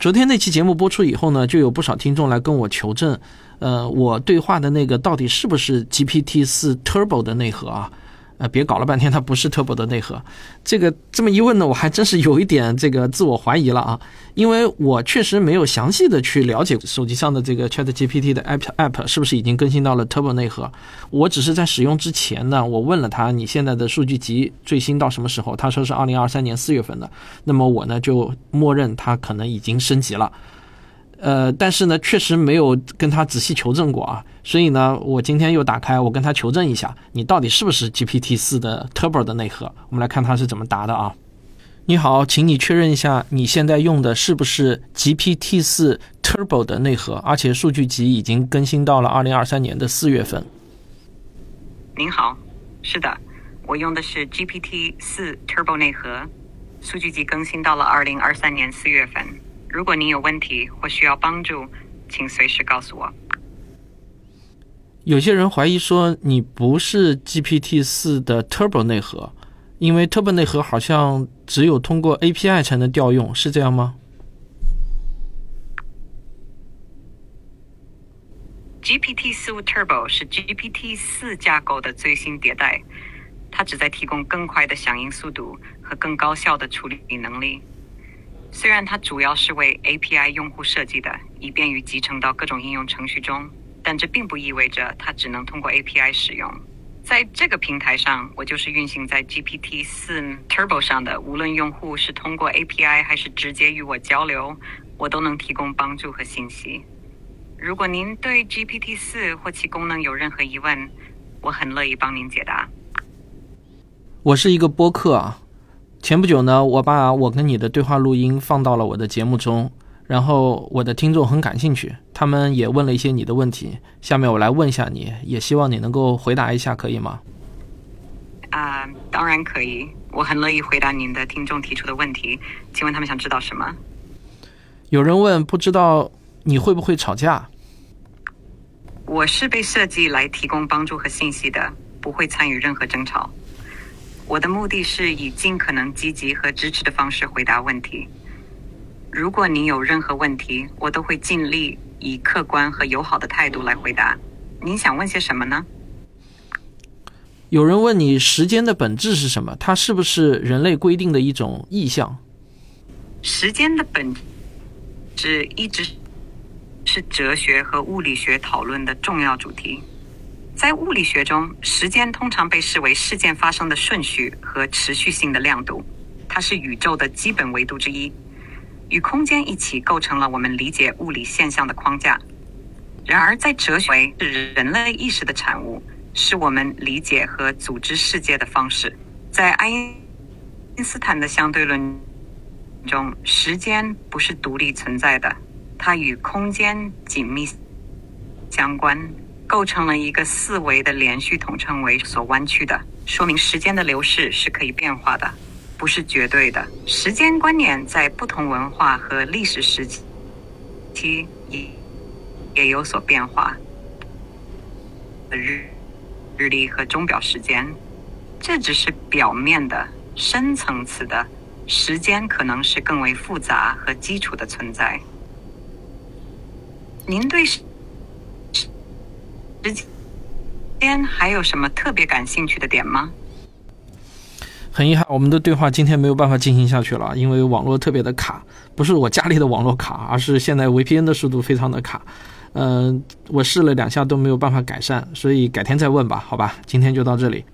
昨天那期节目播出以后呢，就有不少听众来跟我求证，呃，我对话的那个到底是不是 GPT 四 Turbo 的内核啊？呃，别搞了半天，它不是 Turbo 的内核。这个这么一问呢，我还真是有一点这个自我怀疑了啊，因为我确实没有详细的去了解手机上的这个 Chat GPT 的 App App 是不是已经更新到了 Turbo 内核。我只是在使用之前呢，我问了他你现在的数据集最新到什么时候，他说是二零二三年四月份的，那么我呢就默认它可能已经升级了。呃，但是呢，确实没有跟他仔细求证过啊，所以呢，我今天又打开，我跟他求证一下，你到底是不是 GPT 四的 Turbo 的内核？我们来看他是怎么答的啊。你好，请你确认一下，你现在用的是不是 GPT 四 Turbo 的内核？而且数据集已经更新到了二零二三年的四月份。您好，是的，我用的是 GPT 四 Turbo 内核，数据集更新到了二零二三年四月份。如果你有问题或需要帮助，请随时告诉我。有些人怀疑说你不是 GPT 四的 Turbo 内核，因为 Turbo 内核好像只有通过 API 才能调用，是这样吗？GPT 四 Turbo 是 GPT 四架构的最新迭代，它旨在提供更快的响应速度和更高效的处理能力。虽然它主要是为 API 用户设计的，以便于集成到各种应用程序中，但这并不意味着它只能通过 API 使用。在这个平台上，我就是运行在 GPT 四 Turbo 上的。无论用户是通过 API 还是直接与我交流，我都能提供帮助和信息。如果您对 GPT 四或其功能有任何疑问，我很乐意帮您解答。我是一个播客啊。前不久呢，我把我跟你的对话录音放到了我的节目中，然后我的听众很感兴趣，他们也问了一些你的问题。下面我来问一下你，也希望你能够回答一下，可以吗？啊，当然可以，我很乐意回答您的听众提出的问题。请问他们想知道什么？有人问，不知道你会不会吵架？我是被设计来提供帮助和信息的，不会参与任何争吵。我的目的是以尽可能积极和支持的方式回答问题。如果您有任何问题，我都会尽力以客观和友好的态度来回答。您想问些什么呢？有人问你时间的本质是什么？它是不是人类规定的一种意象？时间的本质一直是哲学和物理学讨论的重要主题。在物理学中，时间通常被视为事件发生的顺序和持续性的亮度，它是宇宙的基本维度之一，与空间一起构成了我们理解物理现象的框架。然而，在哲学是人类意识的产物，是我们理解和组织世界的方式。在爱因斯坦的相对论中，时间不是独立存在的，它与空间紧密相关。构成了一个四维的连续统称为所弯曲的，说明时间的流逝是可以变化的，不是绝对的。时间观念在不同文化和历史时期也也有所变化。日日历和钟表时间，这只是表面的，深层次的时间可能是更为复杂和基础的存在。您对？之间还有什么特别感兴趣的点吗？很遗憾，我们的对话今天没有办法进行下去了，因为网络特别的卡，不是我家里的网络卡，而是现在 VPN 的速度非常的卡。嗯，我试了两下都没有办法改善，所以改天再问吧，好吧，今天就到这里。